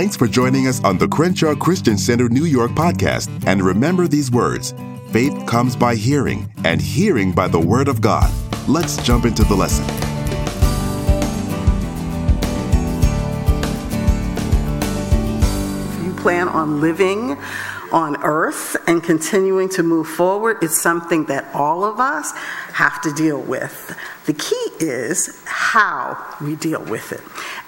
Thanks for joining us on the Crenshaw Christian Center New York podcast. And remember these words faith comes by hearing, and hearing by the Word of God. Let's jump into the lesson. If you plan on living on earth and continuing to move forward, it's something that all of us have to deal with. The key is how we deal with it.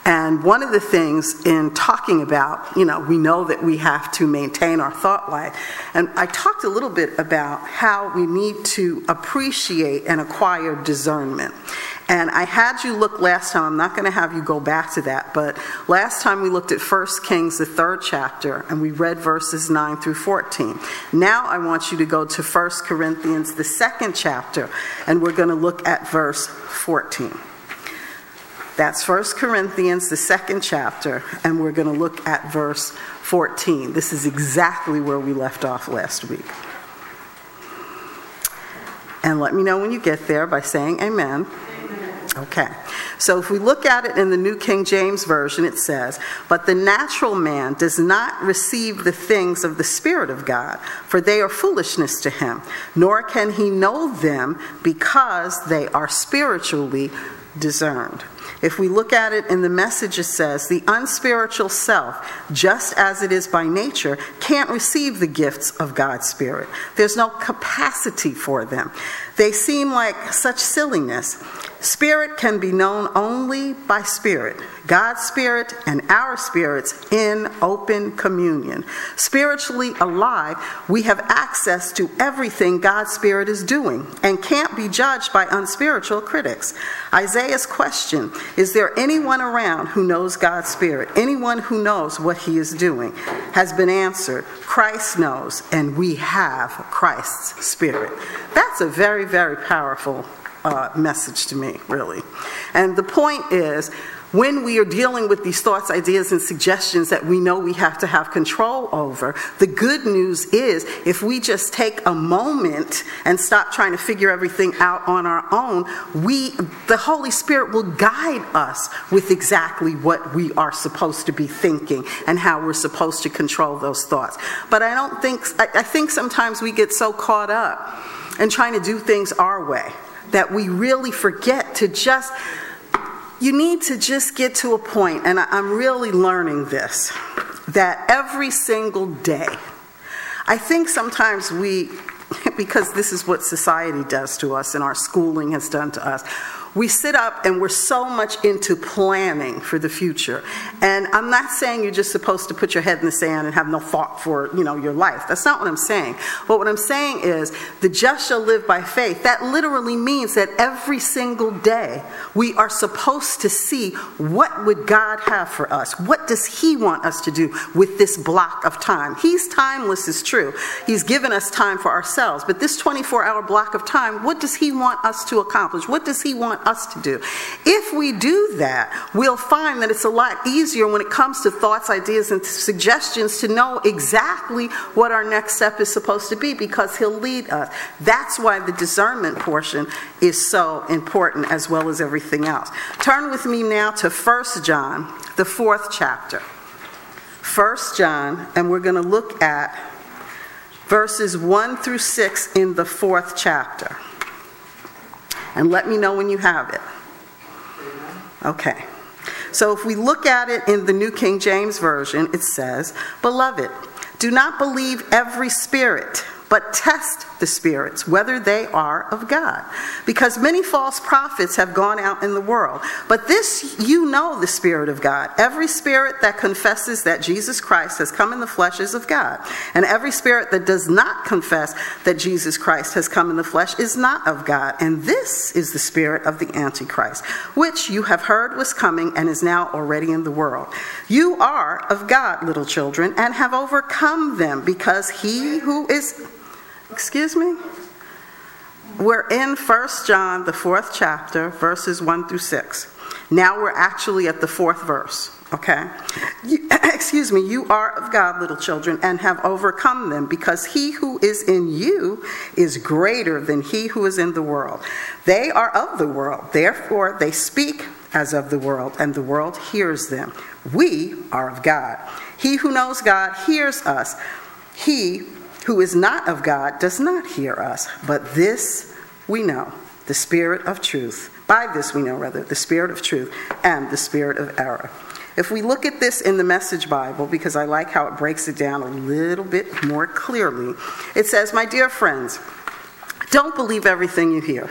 And one of the things in talking about, you know, we know that we have to maintain our thought life. And I talked a little bit about how we need to appreciate and acquire discernment. And I had you look last time, I'm not going to have you go back to that, but last time we looked at 1 Kings, the third chapter, and we read verses 9 through 14. Now I want you to go to 1 Corinthians, the second chapter, and we're going to look at verse 14. That's 1 Corinthians, the second chapter, and we're going to look at verse 14. This is exactly where we left off last week. And let me know when you get there by saying amen. Okay. So if we look at it in the New King James Version, it says, But the natural man does not receive the things of the Spirit of God, for they are foolishness to him, nor can he know them because they are spiritually discerned. If we look at it in the message, it says, the unspiritual self, just as it is by nature, can't receive the gifts of God's Spirit. There's no capacity for them. They seem like such silliness. Spirit can be known only by spirit. God's spirit and our spirits in open communion. Spiritually alive, we have access to everything God's spirit is doing and can't be judged by unspiritual critics. Isaiah's question Is there anyone around who knows God's spirit? Anyone who knows what he is doing? Has been answered. Christ knows, and we have Christ's spirit. That's a very, very powerful uh, message to me, really. And the point is, when we are dealing with these thoughts, ideas, and suggestions that we know we have to have control over, the good news is if we just take a moment and stop trying to figure everything out on our own, we, the Holy Spirit will guide us with exactly what we are supposed to be thinking and how we're supposed to control those thoughts. But I don't think, I, I think sometimes we get so caught up in trying to do things our way that we really forget to just you need to just get to a point, and I'm really learning this, that every single day, I think sometimes we, because this is what society does to us and our schooling has done to us, we sit up and we're so much into planning for the future. And I'm not saying you're just supposed to put your head in the sand and have no thought for, you know, your life. That's not what I'm saying. But what I'm saying is the just shall live by faith. That literally means that every single day we are supposed to see what would God have for us? What does he want us to do with this block of time? He's timeless is true. He's given us time for ourselves. But this 24-hour block of time, what does he want us to accomplish? What does he want us to do. If we do that, we'll find that it's a lot easier when it comes to thoughts, ideas, and suggestions to know exactly what our next step is supposed to be because He'll lead us. That's why the discernment portion is so important as well as everything else. Turn with me now to 1 John, the fourth chapter. 1 John, and we're going to look at verses 1 through 6 in the fourth chapter and let me know when you have it. Okay. So if we look at it in the New King James Version, it says, Beloved, do not believe every spirit, but test the spirits, whether they are of God. Because many false prophets have gone out in the world. But this you know the Spirit of God. Every spirit that confesses that Jesus Christ has come in the flesh is of God. And every spirit that does not confess that Jesus Christ has come in the flesh is not of God. And this is the spirit of the Antichrist, which you have heard was coming and is now already in the world. You are of God, little children, and have overcome them, because he who is Excuse me? We're in First John, the fourth chapter, verses 1 through 6. Now we're actually at the fourth verse, okay? You, excuse me, you are of God, little children, and have overcome them, because he who is in you is greater than he who is in the world. They are of the world, therefore they speak as of the world, and the world hears them. We are of God. He who knows God hears us. He who is not of God does not hear us. But this we know the Spirit of truth. By this we know, rather, the Spirit of truth and the Spirit of error. If we look at this in the Message Bible, because I like how it breaks it down a little bit more clearly, it says, My dear friends, don't believe everything you hear.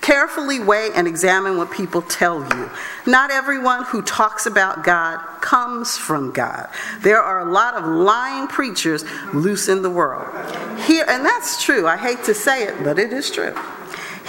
Carefully weigh and examine what people tell you. Not everyone who talks about God comes from God. There are a lot of lying preachers loose in the world. Here, and that's true. I hate to say it, but it is true.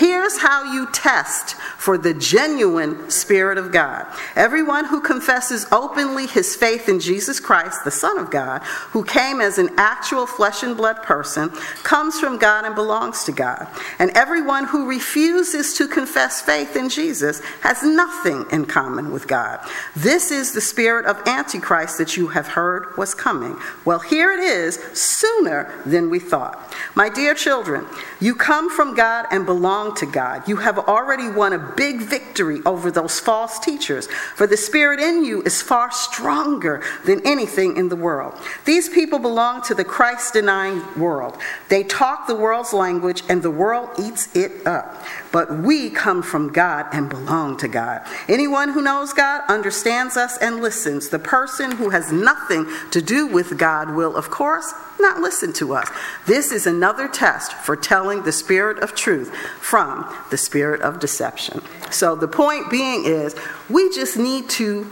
Here's how you test for the genuine Spirit of God. Everyone who confesses openly his faith in Jesus Christ, the Son of God, who came as an actual flesh and blood person, comes from God and belongs to God. And everyone who refuses to confess faith in Jesus has nothing in common with God. This is the spirit of Antichrist that you have heard was coming. Well, here it is, sooner than we thought. My dear children, you come from God and belong to God. You have already won a big victory over those false teachers, for the spirit in you is far stronger than anything in the world. These people belong to the Christ denying world. They talk the world's language, and the world eats it up. But we come from God and belong to God. Anyone who knows God understands us and listens. The person who has nothing to do with God will, of course, not listen to us. This is another test for telling the spirit of truth from the spirit of deception. So the point being is we just need to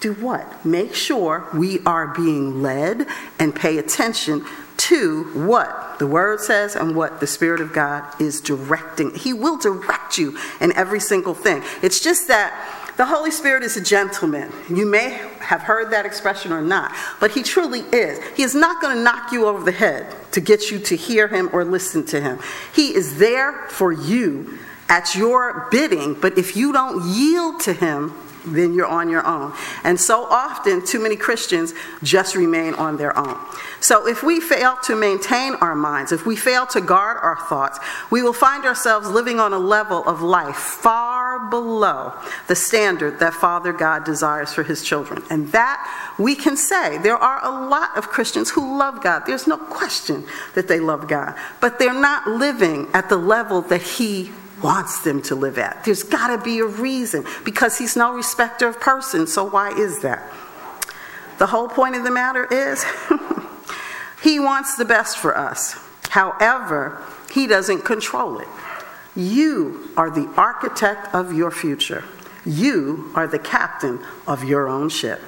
do what? Make sure we are being led and pay attention to what the Word says and what the Spirit of God is directing. He will direct you in every single thing. It's just that the Holy Spirit is a gentleman. You may have heard that expression or not, but He truly is. He is not going to knock you over the head to get you to hear Him or listen to Him. He is there for you at your bidding, but if you don't yield to Him, then you're on your own. And so often, too many Christians just remain on their own. So if we fail to maintain our minds, if we fail to guard our thoughts, we will find ourselves living on a level of life far below the standard that Father God desires for his children. And that we can say. There are a lot of Christians who love God. There's no question that they love God, but they're not living at the level that he wants them to live at. There's got to be a reason because he's no respecter of persons. So, why is that? The whole point of the matter is he wants the best for us. However, he doesn't control it. You are the architect of your future. You are the captain of your own ship.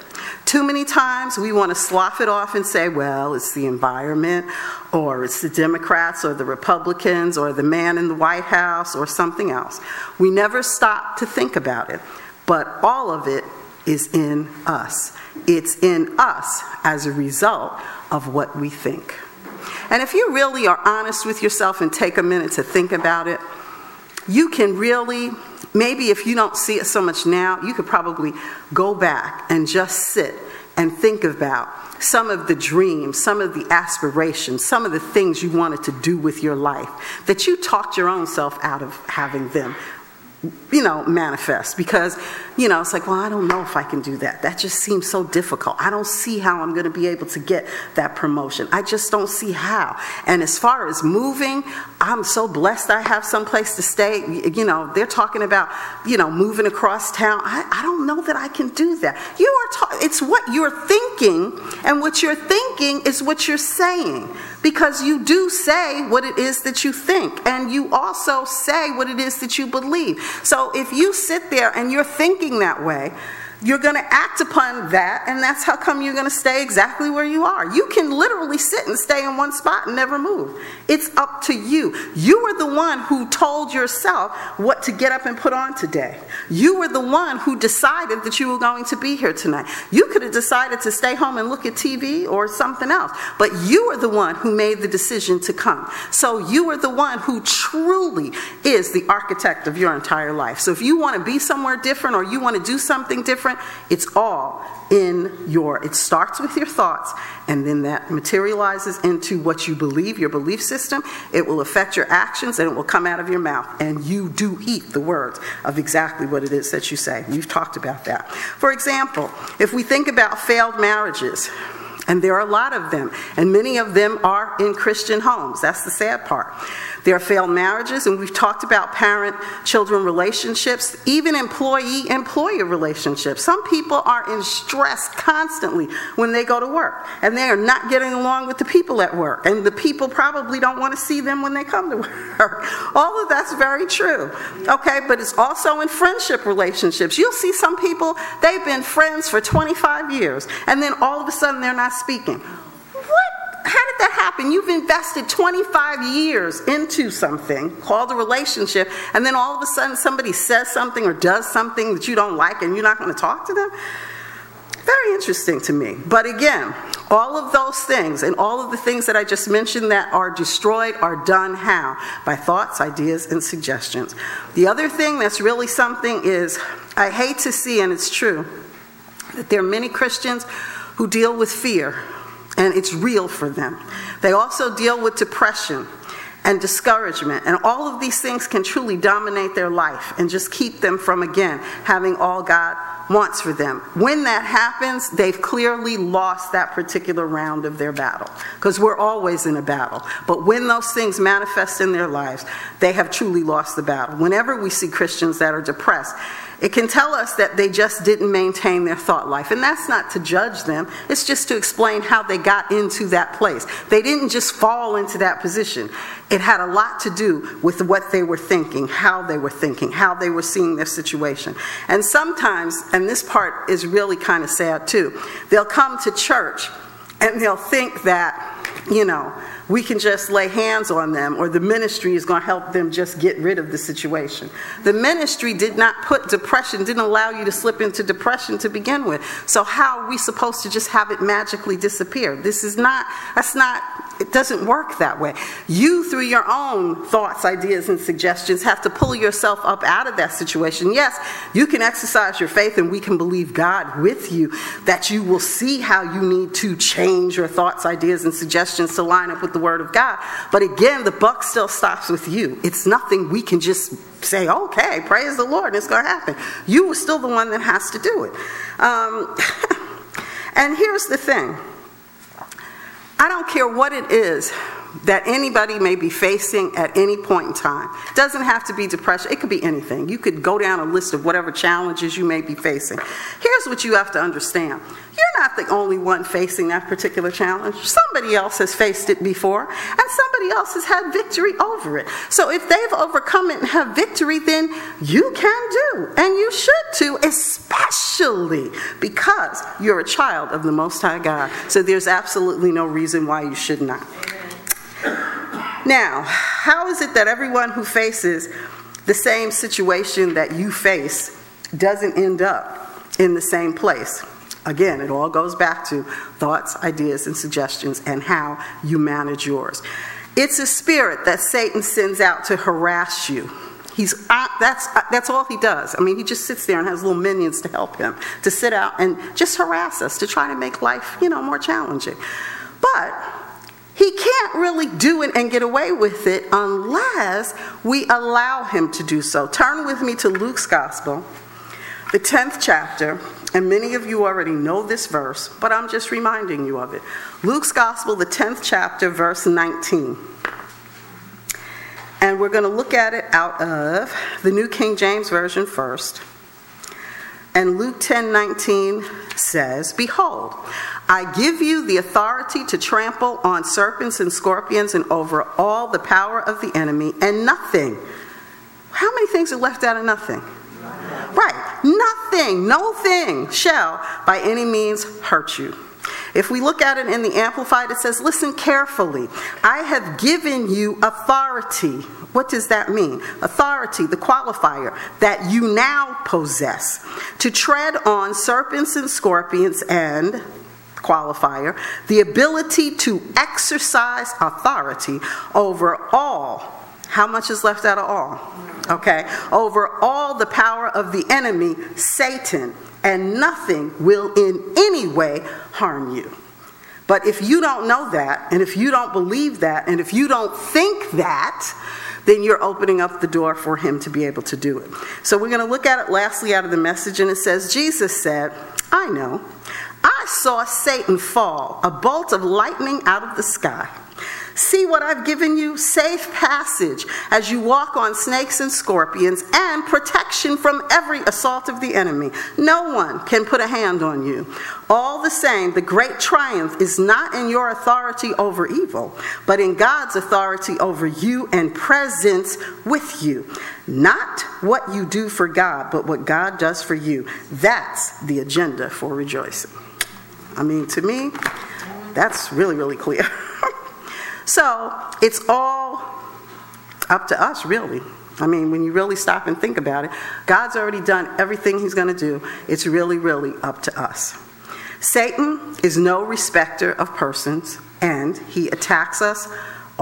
Too many times we want to slough it off and say, well, it's the environment, or it's the Democrats, or the Republicans, or the man in the White House, or something else. We never stop to think about it. But all of it is in us. It's in us as a result of what we think. And if you really are honest with yourself and take a minute to think about it, you can really maybe if you don't see it so much now, you could probably go back and just sit and think about some of the dreams, some of the aspirations, some of the things you wanted to do with your life that you talked your own self out of having them you know, manifest because, you know, it's like, well, I don't know if I can do that. That just seems so difficult. I don't see how I'm going to be able to get that promotion. I just don't see how. And as far as moving, I'm so blessed I have some place to stay. You know, they're talking about, you know, moving across town. I, I don't know that I can do that. You are, ta- it's what you're thinking, and what you're thinking is what you're saying because you do say what it is that you think, and you also say what it is that you believe. So if you sit there and you're thinking that way, you're going to act upon that, and that's how come you're going to stay exactly where you are. You can literally sit and stay in one spot and never move. It's up to you. You were the one who told yourself what to get up and put on today. You were the one who decided that you were going to be here tonight. You could have decided to stay home and look at TV or something else, but you were the one who made the decision to come. So you are the one who truly is the architect of your entire life. So if you want to be somewhere different or you want to do something different, different. It's all in your, it starts with your thoughts, and then that materializes into what you believe, your belief system. It will affect your actions, and it will come out of your mouth. And you do eat the words of exactly what it is that you say. You've talked about that. For example, if we think about failed marriages, and there are a lot of them, and many of them are in Christian homes. That's the sad part. There are failed marriages, and we've talked about parent children relationships, even employee employer relationships. Some people are in stress constantly when they go to work, and they are not getting along with the people at work, and the people probably don't want to see them when they come to work. All of that's very true. Okay, but it's also in friendship relationships. You'll see some people, they've been friends for 25 years, and then all of a sudden they're not speaking What? how did that happen? You've invested 25 years into something called a relationship, and then all of a sudden somebody says something or does something that you don't like, and you're not going to talk to them? Very interesting to me. But again, all of those things and all of the things that I just mentioned that are destroyed are done how? By thoughts, ideas, and suggestions. The other thing that's really something is I hate to see, and it's true, that there are many Christians who deal with fear and it's real for them. They also deal with depression and discouragement, and all of these things can truly dominate their life and just keep them from, again, having all God wants for them. When that happens, they've clearly lost that particular round of their battle because we're always in a battle. But when those things manifest in their lives, they have truly lost the battle. Whenever we see Christians that are depressed, it can tell us that they just didn't maintain their thought life. And that's not to judge them, it's just to explain how they got into that place. They didn't just fall into that position. It had a lot to do with what they were thinking, how they were thinking, how they were seeing their situation. And sometimes, and this part is really kind of sad too, they'll come to church and they'll think that, you know, we can just lay hands on them or the ministry is going to help them just get rid of the situation. The ministry did not put depression, didn't allow you to slip into depression to begin with. So how are we supposed to just have it magically disappear? This is not, that's not, it doesn't work that way. You, through your own thoughts, ideas, and suggestions, have to pull yourself up out of that situation. Yes, you can exercise your faith and we can believe God with you that you will see how you need to change your thoughts, ideas, and suggestions to line up with the Word of God. But again, the buck still stops with you. It's nothing we can just say, okay, praise the Lord, it's going to happen. You are still the one that has to do it. Um, and here's the thing I don't care what it is that anybody may be facing at any point in time. Doesn't have to be depression, it could be anything. You could go down a list of whatever challenges you may be facing. Here's what you have to understand you're not the only one facing that particular challenge. Somebody else has faced it before, and somebody else has had victory over it. So if they've overcome it and have victory, then you can do, and you should too, especially because you're a child of the Most High God. So there's absolutely no reason why you should not. Now, how is it that everyone who faces the same situation that you face doesn't end up in the same place? Again, it all goes back to thoughts, ideas, and suggestions and how you manage yours. It's a spirit that Satan sends out to harass you. He's uh, that's uh, that's all he does. I mean, he just sits there and has little minions to help him to sit out and just harass us to try to make life, you know, more challenging. But he can't really do it and get away with it unless we allow him to do so. Turn with me to Luke's Gospel, the 10th chapter, and many of you already know this verse, but I'm just reminding you of it. Luke's Gospel, the 10th chapter, verse 19. And we're going to look at it out of the New King James Version first. And Luke 10 19 says, Behold, I give you the authority to trample on serpents and scorpions and over all the power of the enemy, and nothing. How many things are left out of nothing? Right. Nothing, no thing shall by any means hurt you. If we look at it in the Amplified, it says, Listen carefully. I have given you authority. What does that mean? Authority, the qualifier, that you now possess to tread on serpents and scorpions and qualifier, the ability to exercise authority over all. How much is left out of all? Okay. Over all the power of the enemy, Satan, and nothing will in any way harm you. But if you don't know that, and if you don't believe that, and if you don't think that, then you're opening up the door for him to be able to do it. So we're going to look at it lastly out of the message, and it says, Jesus said, I know. I saw Satan fall, a bolt of lightning out of the sky. See what I've given you? Safe passage as you walk on snakes and scorpions, and protection from every assault of the enemy. No one can put a hand on you. All the same, the great triumph is not in your authority over evil, but in God's authority over you and presence with you. Not what you do for God, but what God does for you. That's the agenda for rejoicing. I mean, to me, that's really, really clear. So it's all up to us, really. I mean, when you really stop and think about it, God's already done everything He's going to do. It's really, really up to us. Satan is no respecter of persons, and he attacks us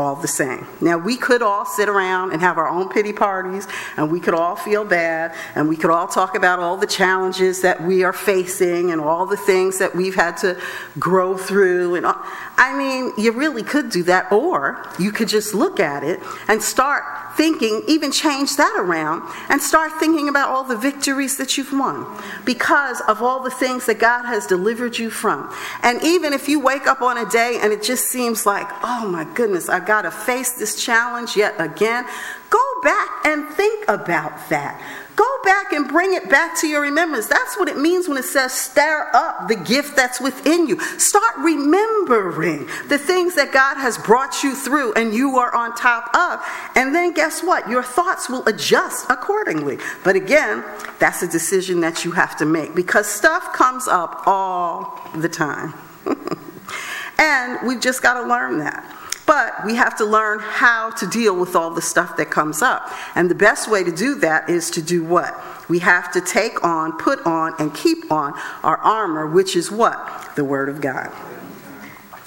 all the same. Now, we could all sit around and have our own pity parties, and we could all feel bad, and we could all talk about all the challenges that we are facing and all the things that we've had to grow through. And all. I mean, you really could do that, or you could just look at it and start thinking, even change that around, and start thinking about all the victories that you've won because of all the things that God has delivered you from. And even if you wake up on a day and it just seems like, oh my goodness, I got to face this challenge yet again, go back and think about that. Go back and bring it back to your remembrance. That's what it means when it says stir up the gift that's within you. Start remembering the things that God has brought you through and you are on top of. And then guess what? Your thoughts will adjust accordingly. But again, that's a decision that you have to make because stuff comes up all the time. and we've just got to learn that. But we have to learn how to deal with all the stuff that comes up. And the best way to do that is to do what? We have to take on, put on, and keep on our armor, which is what? The Word of God.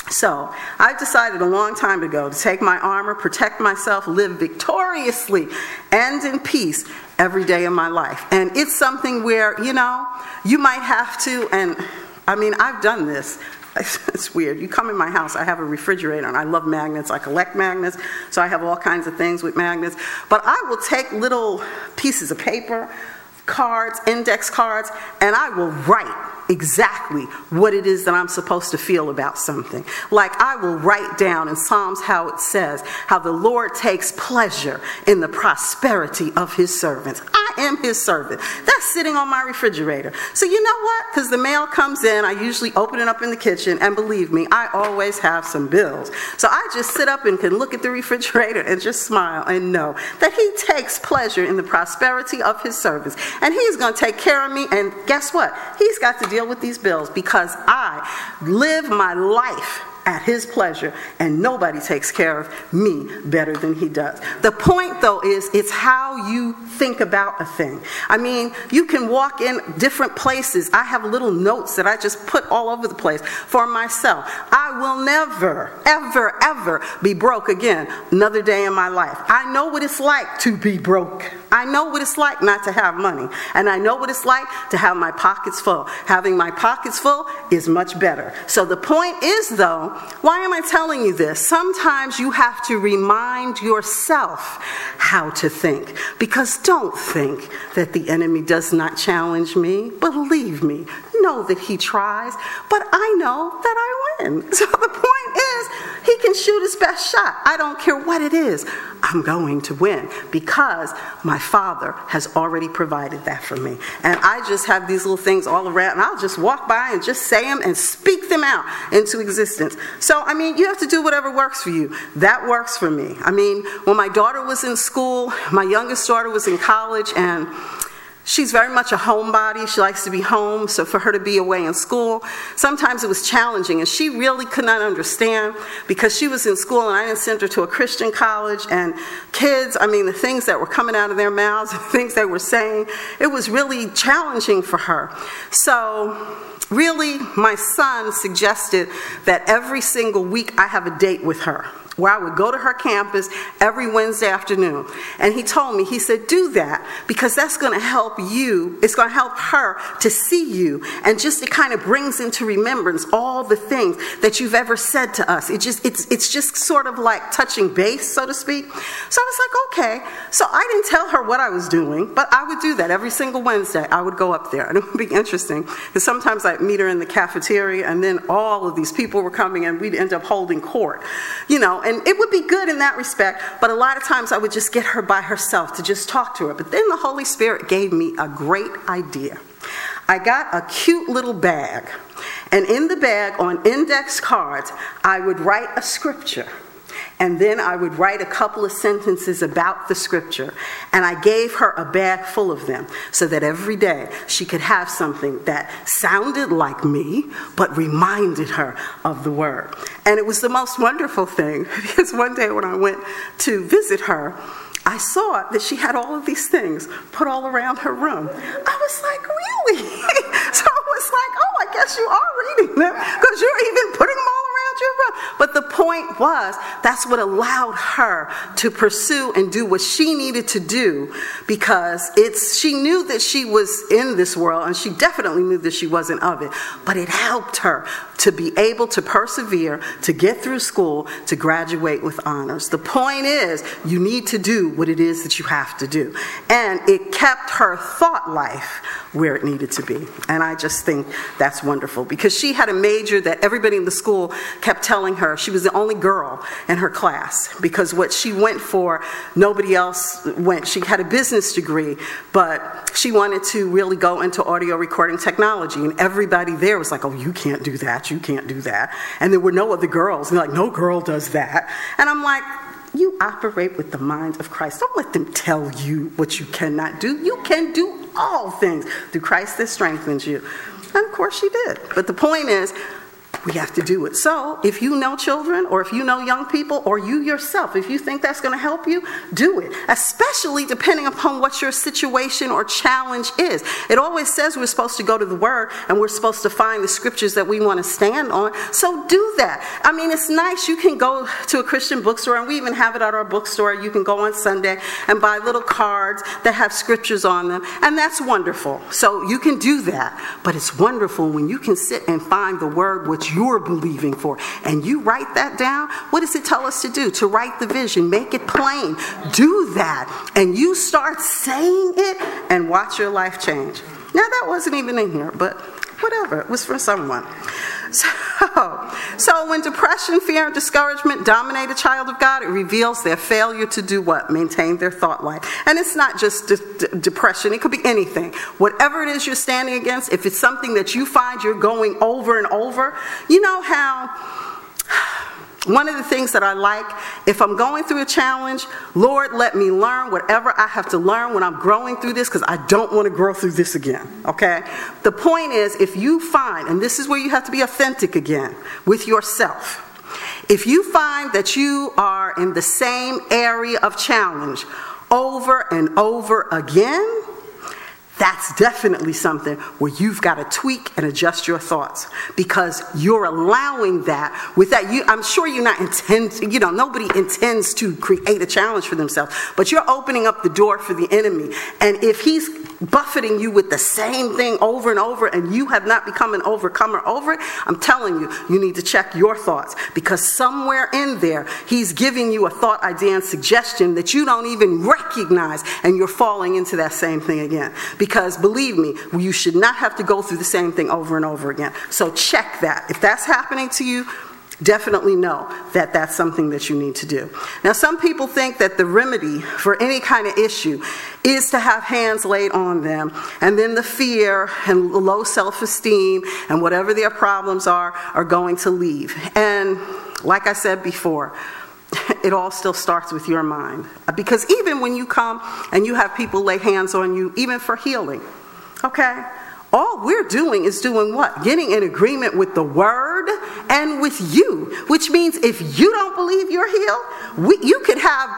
So, I've decided a long time ago to take my armor, protect myself, live victoriously and in peace every day of my life. And it's something where, you know, you might have to, and I mean, I've done this. it's weird. You come in my house, I have a refrigerator, and I love magnets. I collect magnets, so I have all kinds of things with magnets. But I will take little pieces of paper, cards, index cards, and I will write exactly what it is that I'm supposed to feel about something. Like I will write down in Psalms how it says, how the Lord takes pleasure in the prosperity of his servants. Am his servant. That's sitting on my refrigerator. So you know what? Because the mail comes in, I usually open it up in the kitchen, and believe me, I always have some bills. So I just sit up and can look at the refrigerator and just smile and know that he takes pleasure in the prosperity of his servants. And he's going to take care of me. And guess what? He's got to deal with these bills because I live my life at his pleasure, and nobody takes care of me better than he does. The point, though, is it's how you think about a thing. I mean, you can walk in different places. I have little notes that I just put all over the place for myself. I will never, ever, ever be broke again another day in my life. I know what it's like to be broke. I know what it's like not to have money. And I know what it's like to have my pockets full. Having my pockets full is much better. So the point is, though, why am I telling you this? Sometimes you have to remind yourself how to think. Because don't think that the enemy does not challenge me. Believe me, know that he tries, but I know that I win. So the point is, he can shoot his best shot. I don't care what it is. I'm going to win because my father has already provided that for me. And I just have these little things all around, and I'll just walk by and just say them and speak them out into existence. So, I mean, you have to do whatever works for you. That works for me. I mean, when my daughter was in school, my youngest daughter was in college, and She's very much a homebody. She likes to be home, so for her to be away in school, sometimes it was challenging, and she really could not understand because she was in school and I didn't send her to a Christian college. And kids, I mean, the things that were coming out of their mouths, the things they were saying, it was really challenging for her. So really, my son suggested that every single week I have a date with her where I would go to her campus every Wednesday afternoon. And he told me, he said, do that because that's going to help you, it's going to help her to see you. And just it kind of brings into remembrance all the things that you've ever said to us. It just, it's, it's just sort of like touching base, so to speak. So I was like, okay. So I didn't tell her what I was doing, but I would do that every single Wednesday. I would go up there. And it would be interesting because sometimes I'd meet her in the cafeteria and then all of these people were coming and we'd end up holding court. You know, and it would be good in that respect, but a lot of times I would just get her by herself to just talk to her. But then the Holy Spirit gave me a great idea. I got a cute little bag, and in the bag on index cards, I would write a scripture and then I would write a couple of sentences about the scripture. And I gave her a bag full of them so that every day she could have something that sounded like me, but reminded her of the word. And it was the most wonderful thing because one day when I went to visit her, I saw that she had all of these things put all around her room. I was like, really? so I was like, oh, I guess you are reading them because you're even putting them all But the point was, that's what allowed her to pursue and do what she needed to do because it's she knew that she was in this world and she definitely knew that she wasn't of it. But it helped her to be able to persevere, to get through school, to graduate with honors. The point is, you need to do what it is that you have to do. And it kept her thought life where it needed to be. And I just think that's wonderful because she had a major that everybody in the school kept telling her she was the only girl in her class because what she went for, nobody else went. She had a business degree, but she wanted to really go into audio recording technology. And everybody there was like, oh, you can't do that, you can't do that. And there were no other girls. And they're like, no girl does that. And I'm like, you operate with the mind of Christ. Don't let them tell you what you cannot do. You can do all things through Christ that strengthens you. And of course, she did. But the point is, we have to do it. So, if you know children, or if you know young people, or you yourself, if you think that's going to help you, do it. Especially depending upon what your situation or challenge is. It always says we're supposed to go to the Word and we're supposed to find the scriptures that we want to stand on. So, do that. I mean, it's nice. You can go to a Christian bookstore, and we even have it at our bookstore. You can go on Sunday and buy little cards that have scriptures on them, and that's wonderful. So, you can do that. But it's wonderful when you can sit and find the Word which you're believing for. And you write that down. What does it tell us to do? To write the vision, make it plain. Do that. And you start saying it and watch your life change. Now, that wasn't even in here, but whatever. It was for someone. So, so when depression, fear, and discouragement dominate a child of God, it reveals their failure to do what? Maintain their thought life. And it's not just de- de- depression, it could be anything. Whatever it is you're standing against, if it's something that you find you're going over and over, you know how one of the things that I like, if I'm going through a challenge, Lord, let me learn whatever I have to learn when I'm growing through this because I don't want to grow through this again. Okay? The point is, if you find, and this is where you have to be authentic again with yourself, if you find that you are in the same area of challenge over and over again, that's definitely something where you've got to tweak and adjust your thoughts because you're allowing that with that. You i'm sure you're not intend you know nobody intends to create a challenge for themselves but you're opening up the door for the enemy. And if he's buffeting you with the same thing over and over and you have not become an overcomer over it i'm telling you you need to check your thoughts because somewhere in there he's giving you a thought idea and suggestion that you don't even recognize and you're falling into that same thing again because believe me, you should not have to go through the same thing over and over again. So check that. If that's happening to you, definitely know that that's something that you need to do. Now, some people think that the remedy for any kind of issue is to have hands laid on them, and then the fear and low self esteem and whatever their problems are are going to leave. And like I said before, it all still starts with your mind. Because even when you come and you have people lay hands on you, even for healing, okay? All we're doing is doing what? Getting in agreement with the word and with you, which means if you don't believe you're healed, we, you could have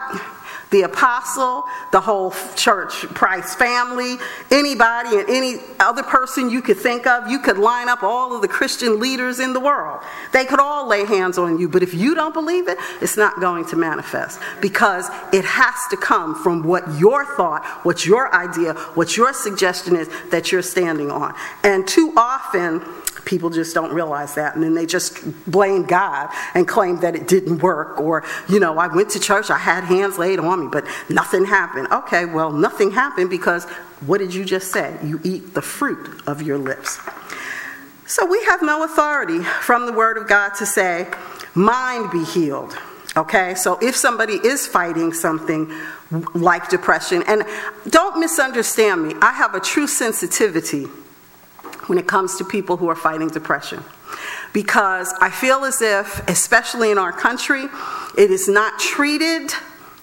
the apostle, the whole church Price family, anybody and any other person you could think of, you could line up all of the Christian leaders in the world. They could all lay hands on you, but if you don't believe it, it's not going to manifest because it has to come from what your thought, what your idea, what your suggestion is that you're standing on. And too often, People just don't realize that. And then they just blame God and claim that it didn't work. Or, you know, I went to church, I had hands laid on me, but nothing happened. Okay, well, nothing happened because what did you just say? You eat the fruit of your lips. So we have no authority from the Word of God to say, mind be healed. Okay, so if somebody is fighting something like depression, and don't misunderstand me, I have a true sensitivity when it comes to people who are fighting depression. Because I feel as if, especially in our country, it is not treated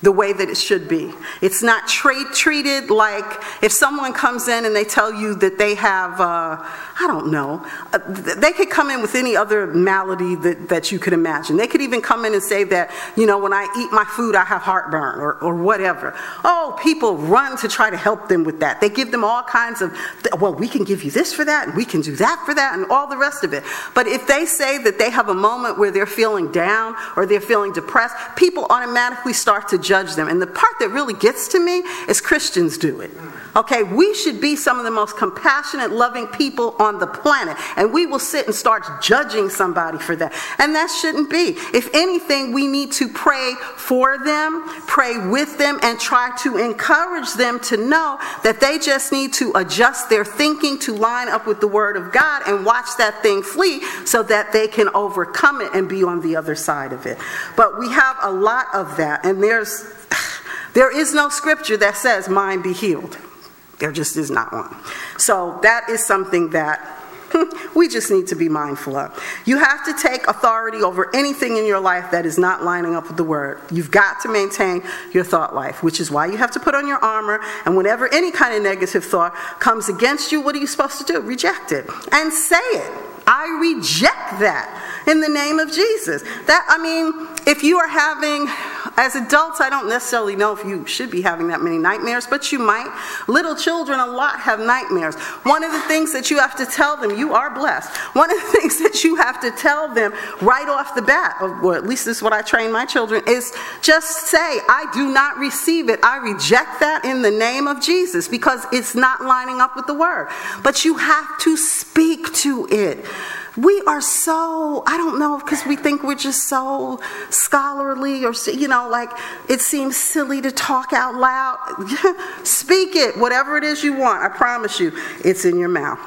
the way that it should be. It's not treated like if someone comes in and they tell you that they have, uh, I don't know, uh, they could come in with any other malady that, that you could imagine. They could even come in and say that, you know, when I eat my food, I have heartburn or, or whatever. Oh, people run to try to help them with that. They give them all kinds of, well, we can give you this for that and we can do that for that and all the rest of it. But if they say that they have a moment where they're feeling down or they're feeling depressed, people automatically start to judge judge them. And the part that really gets to me is Christians do it. Okay, we should be some of the most compassionate, loving people on the planet. And we will sit and start judging somebody for that. And that shouldn't be. If anything, we need to pray for them, pray with them, and try to encourage them to know that they just need to adjust their thinking to line up with the Word of God and watch that thing flee so that they can overcome it and be on the other side of it. But we have a lot of that, and there's there is no scripture that says, Mind be healed. There just is not one. So that is something that we just need to be mindful of. You have to take authority over anything in your life that is not lining up with the word. You've got to maintain your thought life, which is why you have to put on your armor. And whenever any kind of negative thought comes against you, what are you supposed to do? Reject it and say it. I reject that in the name of Jesus. That, I mean, if you are having, as adults, I don't necessarily know if you should be having that many nightmares, but you might. Little children, a lot have nightmares. One of the things that you have to tell them, you are blessed. One of the things that you have to tell them right off the bat, or at least this is what I train my children, is just say, I do not receive it. I reject that in the name of Jesus because it's not lining up with the word. But you have to speak to it we are so, I don't know, because we think we're just so scholarly or, you know, like it seems silly to talk out loud. Speak it, whatever it is you want. I promise you, it's in your mouth.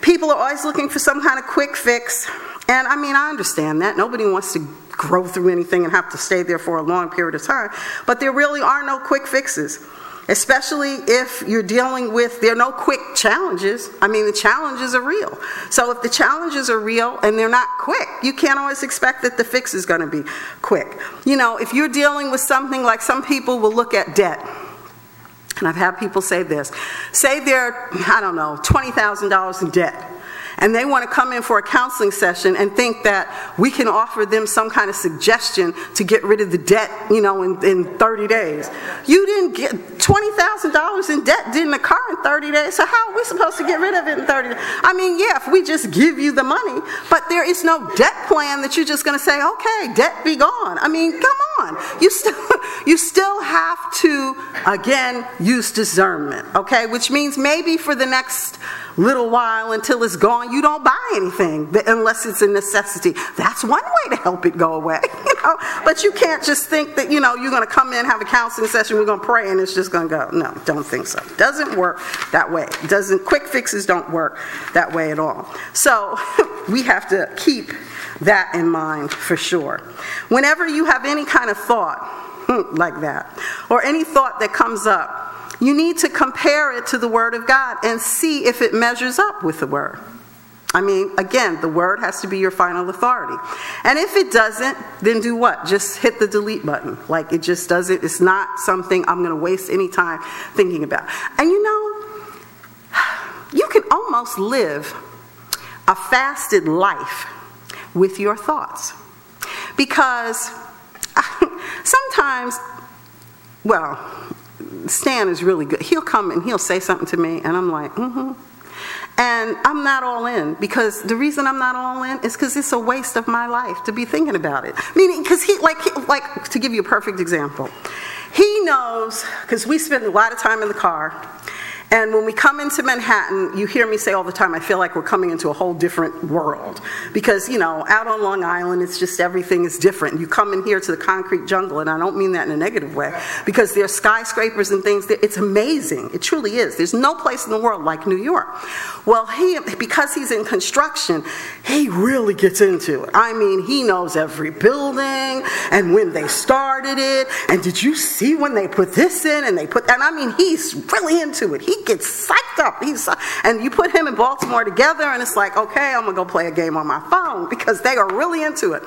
People are always looking for some kind of quick fix. And I mean, I understand that. Nobody wants to grow through anything and have to stay there for a long period of time. But there really are no quick fixes especially if you're dealing with, there are no quick challenges. I mean, the challenges are real. So if the challenges are real and they're not quick, you can't always expect that the fix is going to be quick. You know, if you're dealing with something like some people will look at debt. And I've had people say this say they're, I don't know, $20,000 in debt and they want to come in for a counseling session and think that we can offer them some kind of suggestion to get rid of the debt, you know, in, in 30 days. You didn't get $20,000 in debt didn't occur in 30 days, so how are we supposed to get rid of it in 30 days? I mean, yeah, if we just give you the money, but there is no debt plan that you're just going to say, okay, debt be gone. I mean, come on. You still, you still have to, again, use discernment, okay? Which means maybe for the next little while until it's gone, you don't buy anything unless it's a necessity. That's one way to help it go away, you know. But you can't just think that, you know, you're going to come in, have a counseling session, we're going to pray, and it's just going to go. No, don't think so. Doesn't work that way. Doesn't, quick fixes don't work that way at all. So we have to keep that in mind for sure. Whenever you have any kind of thought hmm, like that, or any thought that comes up, you need to compare it to the Word of God and see if it measures up with the Word. I mean, again, the Word has to be your final authority. And if it doesn't, then do what? Just hit the delete button. Like it just doesn't, it's not something I'm going to waste any time thinking about. And you know, you can almost live a fasted life with your thoughts. Because sometimes well, Stan is really good. He'll come and he'll say something to me, and I'm like, mm hmm. And I'm not all in because the reason I'm not all in is because it's a waste of my life to be thinking about it. Meaning, because he, like, he, like, to give you a perfect example, he knows, because we spend a lot of time in the car, and when we come into Manhattan, you hear me say all the time, I feel like we're coming into a whole different world. Because, you know, out on Long Island, it's just everything is different. You come in here to the concrete jungle, and I don't mean that in a negative way, because there's skyscrapers and things. That, it's amazing. It truly is. There's no place in the world like New York. Well, he, because he's in construction, he really gets into it. I mean, he knows every building and when they started it, and did you see when they put this in and they put, and I mean, he's really into it. He gets psyched up. He's, uh, and you put him and Baltimore together, and it's like, okay, I'm gonna go play a game on my phone because they are really into it.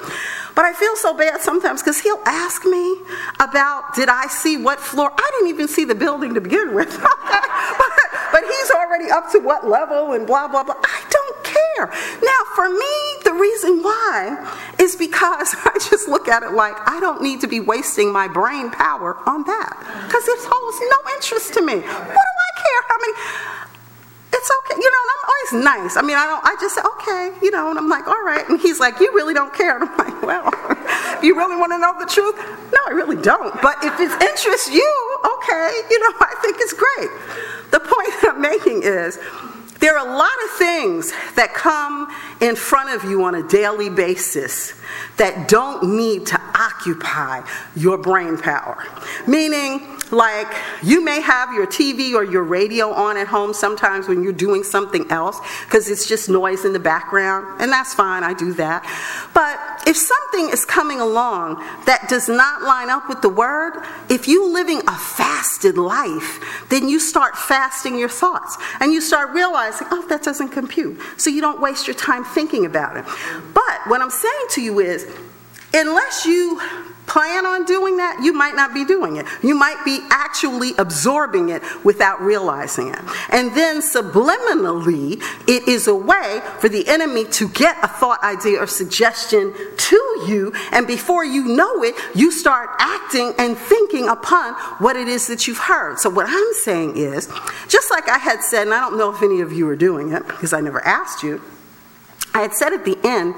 But I feel so bad sometimes because he'll ask me about did I see what floor? I didn't even see the building to begin with. but, but he's already up to what level and blah, blah, blah. I don't care. Now, for me, the reason why is because I just look at it like I don't need to be wasting my brain power on that because it holds no interest to me. What do I care how many? It's okay, you know, nice. I mean, I don't, I just say, okay, you know, and I'm like, all right. And he's like, you really don't care. And I'm like, well, you really want to know the truth? No, I really don't. But if it interests you, okay, you know, I think it's great. The point that I'm making is, there are a lot of things that come in front of you on a daily basis that don't need to occupy your brain power. Meaning, like you may have your TV or your radio on at home sometimes when you're doing something else because it's just noise in the background, and that's fine, I do that. But if something is coming along that does not line up with the word, if you're living a fasted life, then you start fasting your thoughts and you start realizing, oh, that doesn't compute. So you don't waste your time thinking about it. But what I'm saying to you is, unless you plan on doing that, you might not be doing it. You might be actually absorbing it without realizing it. And then subliminally, it is a way for the enemy to get a thought, idea, or suggestion to you. And before you know it, you start acting and thinking upon what it is that you've heard. So, what I'm saying is, just like I had said, and I don't know if any of you are doing it because I never asked you. I had said at the end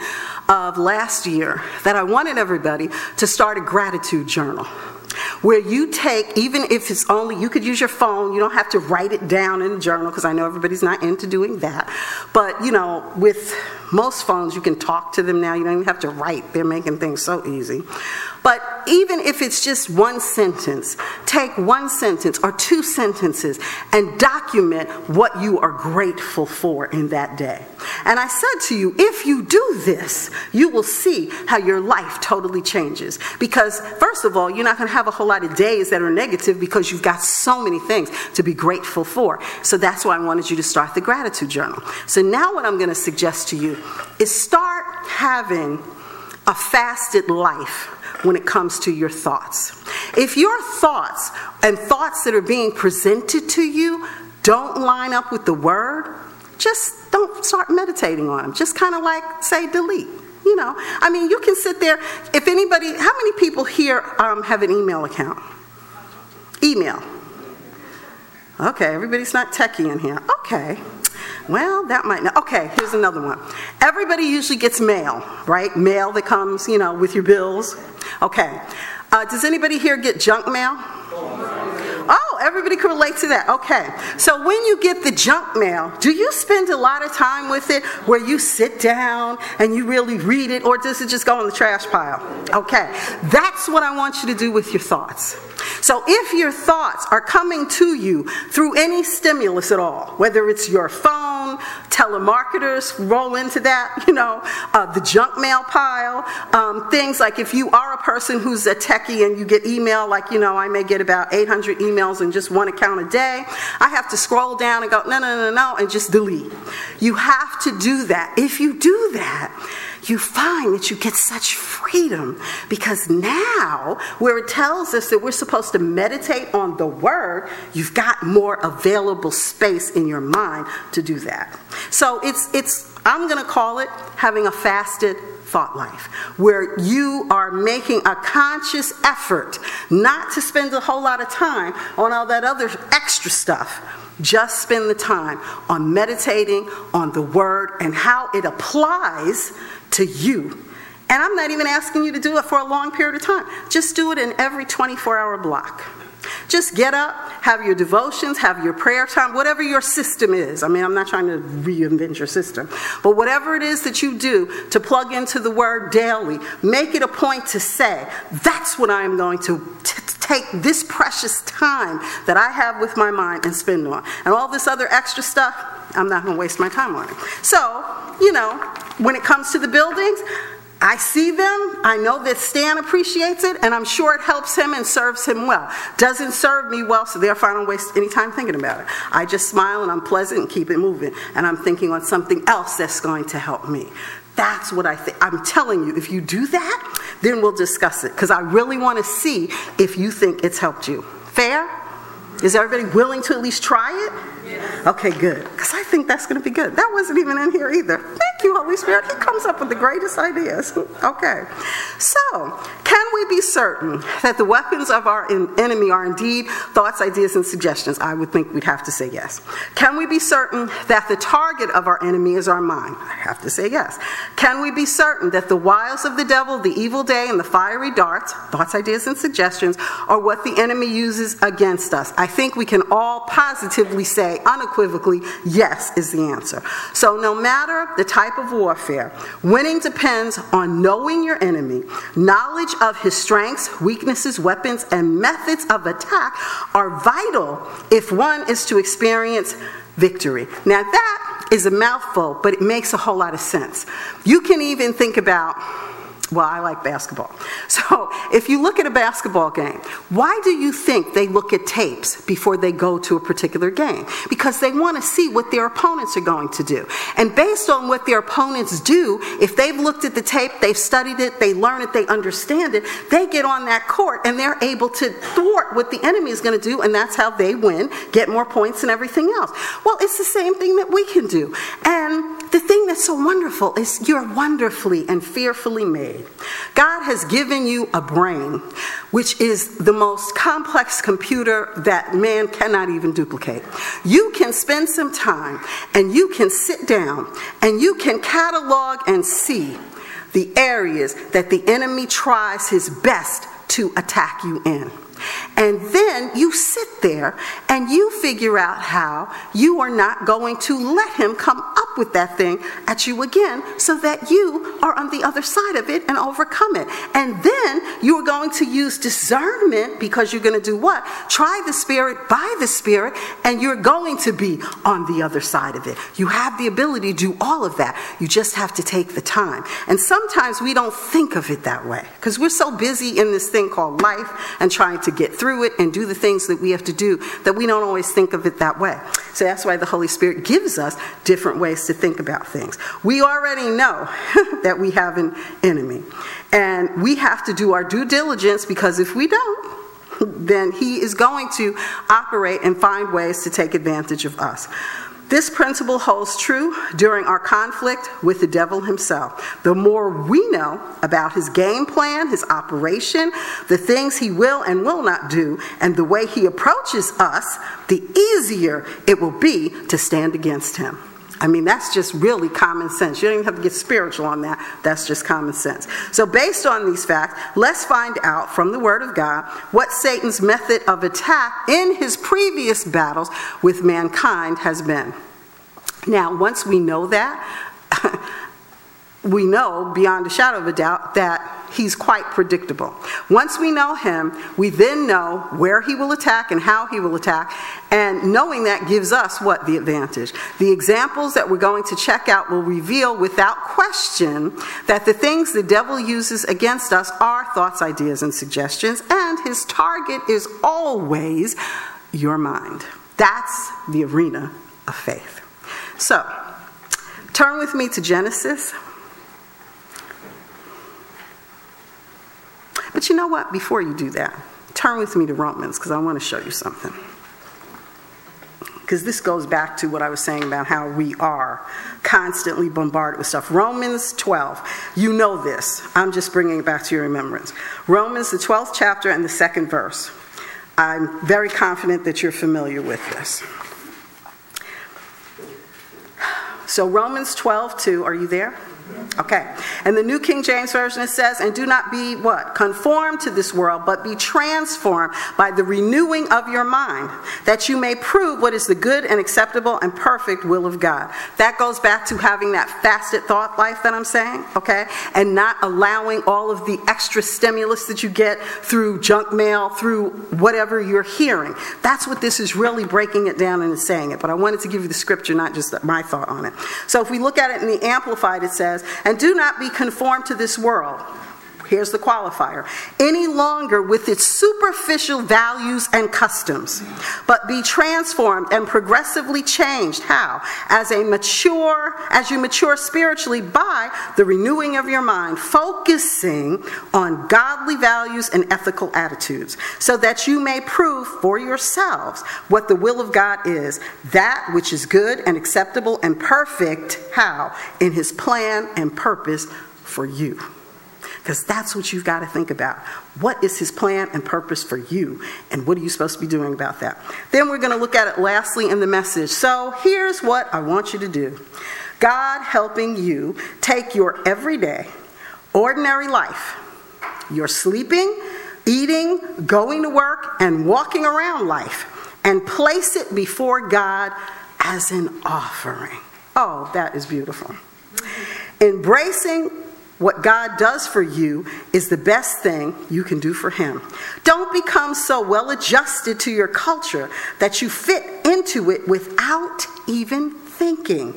of last year that I wanted everybody to start a gratitude journal where you take, even if it's only, you could use your phone, you don't have to write it down in a journal because I know everybody's not into doing that. But, you know, with most phones, you can talk to them now, you don't even have to write, they're making things so easy. But even if it's just one sentence, take one sentence or two sentences and document what you are grateful for in that day. And I said to you, if you do this, you will see how your life totally changes. Because, first of all, you're not going to have a whole lot of days that are negative because you've got so many things to be grateful for. So that's why I wanted you to start the gratitude journal. So now, what I'm going to suggest to you is start having a fasted life when it comes to your thoughts. If your thoughts and thoughts that are being presented to you don't line up with the word, just don't start meditating on them. Just kind of like say delete. You know, I mean, you can sit there. If anybody, how many people here um, have an email account? Email. Okay, everybody's not techie in here. Okay. Well, that might not. Okay, here's another one. Everybody usually gets mail, right? Mail that comes, you know, with your bills. Okay. Uh, does anybody here get junk mail? Oh, everybody can relate to that. Okay. So when you get the junk mail, do you spend a lot of time with it where you sit down and you really read it, or does it just go in the trash pile? Okay. That's what I want you to do with your thoughts. So if your thoughts are coming to you through any stimulus at all, whether it's your phone, telemarketers roll into that, you know, uh, the junk mail pile, um, things like if you are a person who's a techie and you get email, like, you know, I may get about 800 emails in just one account a day, I have to scroll down and go, no, no, no, no, and just delete. You have to do that. If you do that, you find that you get such freedom because now, where it tells us that we're supposed to meditate on the Word, you've got more available space in your mind to do that. So it's, it's I'm going to call it having a fasted thought life, where you are making a conscious effort not to spend a whole lot of time on all that other extra stuff. Just spend the time on meditating on the word and how it applies to you. And I'm not even asking you to do it for a long period of time. Just do it in every 24 hour block. Just get up, have your devotions, have your prayer time, whatever your system is. I mean, I'm not trying to reinvent your system, but whatever it is that you do to plug into the word daily, make it a point to say, that's what I am going to t- take this precious time that I have with my mind and spend on. And all this other extra stuff, I'm not going to waste my time on it. So, you know, when it comes to the buildings, I see them, I know that Stan appreciates it, and I'm sure it helps him and serves him well. Doesn't serve me well, so therefore I don't waste any time thinking about it. I just smile and I'm pleasant and keep it moving, and I'm thinking on something else that's going to help me. That's what I think. I'm telling you, if you do that, then we'll discuss it, because I really want to see if you think it's helped you. Fair? Is everybody willing to at least try it? Okay, good. Because I think that's going to be good. That wasn't even in here either. Thank you, Holy Spirit. He comes up with the greatest ideas. Okay. So, can we be certain that the weapons of our enemy are indeed thoughts, ideas, and suggestions? I would think we'd have to say yes. Can we be certain that the target of our enemy is our mind? I have to say yes. Can we be certain that the wiles of the devil, the evil day, and the fiery darts, thoughts, ideas, and suggestions, are what the enemy uses against us? I think we can all positively say unequivocally, yes is the answer. So, no matter the type of warfare, winning depends on knowing your enemy. Knowledge of his strengths, weaknesses, weapons, and methods of attack are vital if one is to experience victory. Now, that is a mouthful, but it makes a whole lot of sense. You can even think about well, I like basketball. So, if you look at a basketball game, why do you think they look at tapes before they go to a particular game? Because they want to see what their opponents are going to do. And based on what their opponents do, if they've looked at the tape, they've studied it, they learn it, they understand it, they get on that court and they're able to thwart what the enemy is going to do, and that's how they win, get more points, and everything else. Well, it's the same thing that we can do. And the thing that's so wonderful is you're wonderfully and fearfully made. God has given you a brain, which is the most complex computer that man cannot even duplicate. You can spend some time and you can sit down and you can catalog and see the areas that the enemy tries his best to attack you in. And then you sit there and you figure out how you are not going to let him come up with that thing at you again so that you are on the other side of it and overcome it. And then you are going to use discernment because you're going to do what? Try the Spirit by the Spirit and you're going to be on the other side of it. You have the ability to do all of that. You just have to take the time. And sometimes we don't think of it that way because we're so busy in this thing called life and trying to get through it and do the things that we have to do that we don't always think of it that way. So that's why the Holy Spirit gives us different ways to think about things. We already know that we have an enemy, and we have to do our due diligence because if we don't, then he is going to operate and find ways to take advantage of us. This principle holds true during our conflict with the devil himself. The more we know about his game plan, his operation, the things he will and will not do, and the way he approaches us, the easier it will be to stand against him. I mean, that's just really common sense. You don't even have to get spiritual on that. That's just common sense. So, based on these facts, let's find out from the Word of God what Satan's method of attack in his previous battles with mankind has been. Now, once we know that, we know beyond a shadow of a doubt that he's quite predictable. Once we know him, we then know where he will attack and how he will attack, and knowing that gives us what? The advantage. The examples that we're going to check out will reveal without question that the things the devil uses against us are thoughts, ideas, and suggestions, and his target is always your mind. That's the arena of faith. So, turn with me to Genesis But you know what? Before you do that, turn with me to Romans because I want to show you something. because this goes back to what I was saying about how we are constantly bombarded with stuff. Romans 12, you know this. I'm just bringing it back to your remembrance. Romans, the 12th chapter and the second verse. I'm very confident that you're familiar with this. So, Romans 12, 2, are you there? Okay. And the New King James Version it says, and do not be what? Conformed to this world, but be transformed by the renewing of your mind, that you may prove what is the good and acceptable and perfect will of God. That goes back to having that fasted thought life that I'm saying, okay? And not allowing all of the extra stimulus that you get through junk mail, through whatever you're hearing. That's what this is really breaking it down and saying it. But I wanted to give you the scripture, not just my thought on it. So if we look at it in the Amplified, it says, says, and do not be conformed to this world. Here's the qualifier any longer with its superficial values and customs, but be transformed and progressively changed. How? As a mature, as you mature spiritually by the renewing of your mind, focusing on godly values and ethical attitudes, so that you may prove for yourselves what the will of God is, that which is good and acceptable and perfect. How? In his plan and purpose for you. Because that's what you've got to think about. What is his plan and purpose for you? And what are you supposed to be doing about that? Then we're going to look at it lastly in the message. So here's what I want you to do God helping you take your everyday, ordinary life, your sleeping, eating, going to work, and walking around life, and place it before God as an offering. Oh, that is beautiful. Embracing what God does for you is the best thing you can do for Him. Don't become so well adjusted to your culture that you fit into it without even thinking.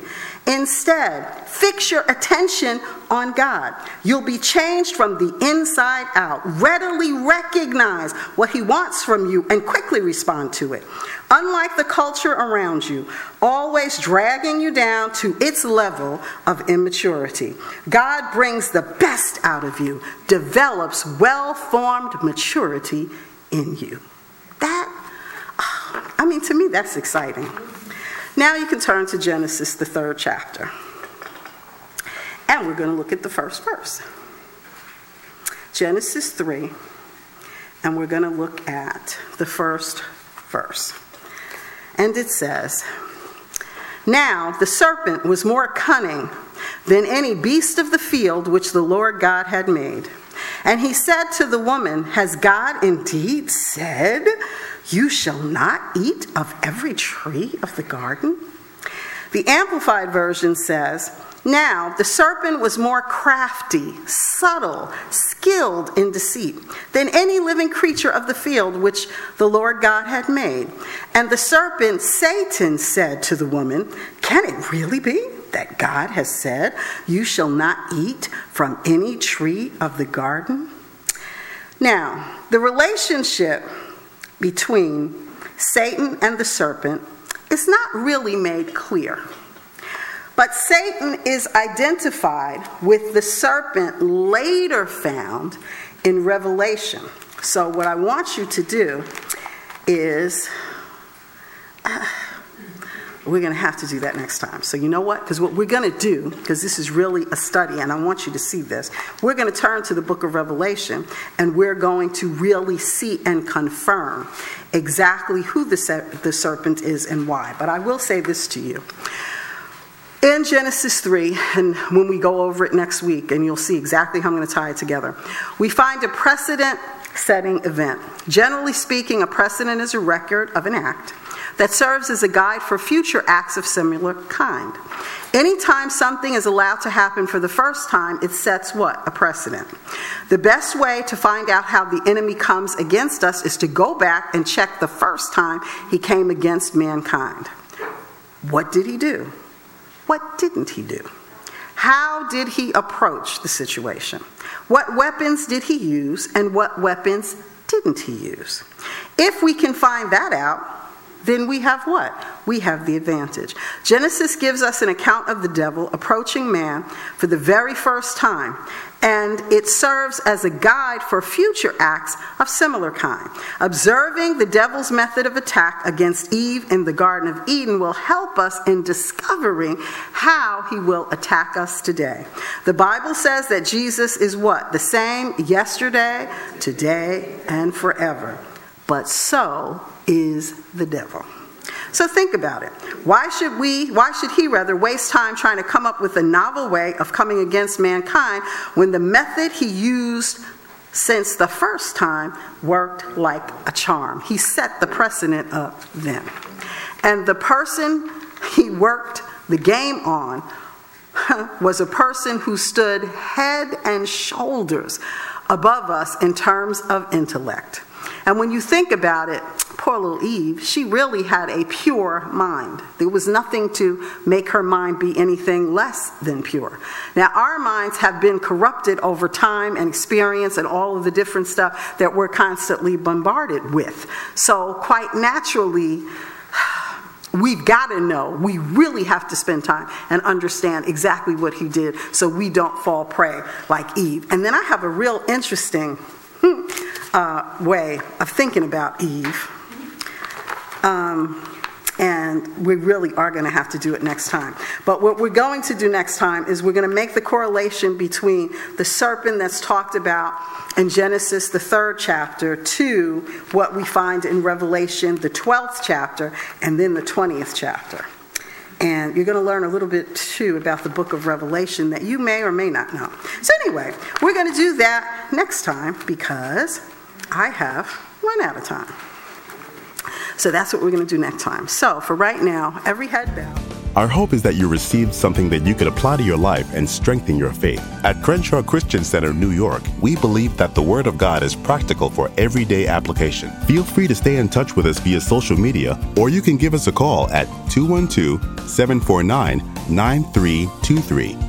Instead, fix your attention on God. You'll be changed from the inside out. Readily recognize what He wants from you and quickly respond to it. Unlike the culture around you, always dragging you down to its level of immaturity, God brings the best out of you, develops well formed maturity in you. That, ah, I mean, to me, that's exciting. Now you can turn to Genesis, the third chapter. And we're going to look at the first verse. Genesis 3, and we're going to look at the first verse. And it says, Now the serpent was more cunning than any beast of the field which the Lord God had made. And he said to the woman, Has God indeed said, You shall not eat of every tree of the garden? The Amplified Version says, now, the serpent was more crafty, subtle, skilled in deceit than any living creature of the field which the Lord God had made. And the serpent, Satan, said to the woman, Can it really be that God has said, You shall not eat from any tree of the garden? Now, the relationship between Satan and the serpent is not really made clear. But Satan is identified with the serpent later found in Revelation. So, what I want you to do is. Uh, we're going to have to do that next time. So, you know what? Because what we're going to do, because this is really a study and I want you to see this, we're going to turn to the book of Revelation and we're going to really see and confirm exactly who the, the serpent is and why. But I will say this to you. In Genesis 3, and when we go over it next week, and you'll see exactly how I'm going to tie it together, we find a precedent setting event. Generally speaking, a precedent is a record of an act that serves as a guide for future acts of similar kind. Anytime something is allowed to happen for the first time, it sets what? A precedent. The best way to find out how the enemy comes against us is to go back and check the first time he came against mankind. What did he do? What didn't he do? How did he approach the situation? What weapons did he use and what weapons didn't he use? If we can find that out, then we have what? We have the advantage. Genesis gives us an account of the devil approaching man for the very first time, and it serves as a guide for future acts of similar kind. Observing the devil's method of attack against Eve in the Garden of Eden will help us in discovering how he will attack us today. The Bible says that Jesus is what? The same yesterday, today, and forever. But so is the devil. So think about it. Why should we, why should he rather waste time trying to come up with a novel way of coming against mankind when the method he used since the first time worked like a charm? He set the precedent up then. And the person he worked the game on was a person who stood head and shoulders above us in terms of intellect. And when you think about it, poor little Eve, she really had a pure mind. There was nothing to make her mind be anything less than pure. Now, our minds have been corrupted over time and experience and all of the different stuff that we're constantly bombarded with. So, quite naturally, We've got to know. We really have to spend time and understand exactly what he did so we don't fall prey like Eve. And then I have a real interesting uh, way of thinking about Eve. Um, and we really are going to have to do it next time. But what we're going to do next time is we're going to make the correlation between the serpent that's talked about in Genesis, the third chapter, to what we find in Revelation, the 12th chapter, and then the 20th chapter. And you're going to learn a little bit too about the book of Revelation that you may or may not know. So, anyway, we're going to do that next time because I have run out of time. So that's what we're going to do next time. So for right now, every head bowed. Our hope is that you received something that you could apply to your life and strengthen your faith. At Crenshaw Christian Center, New York, we believe that the Word of God is practical for everyday application. Feel free to stay in touch with us via social media, or you can give us a call at 212 749 9323.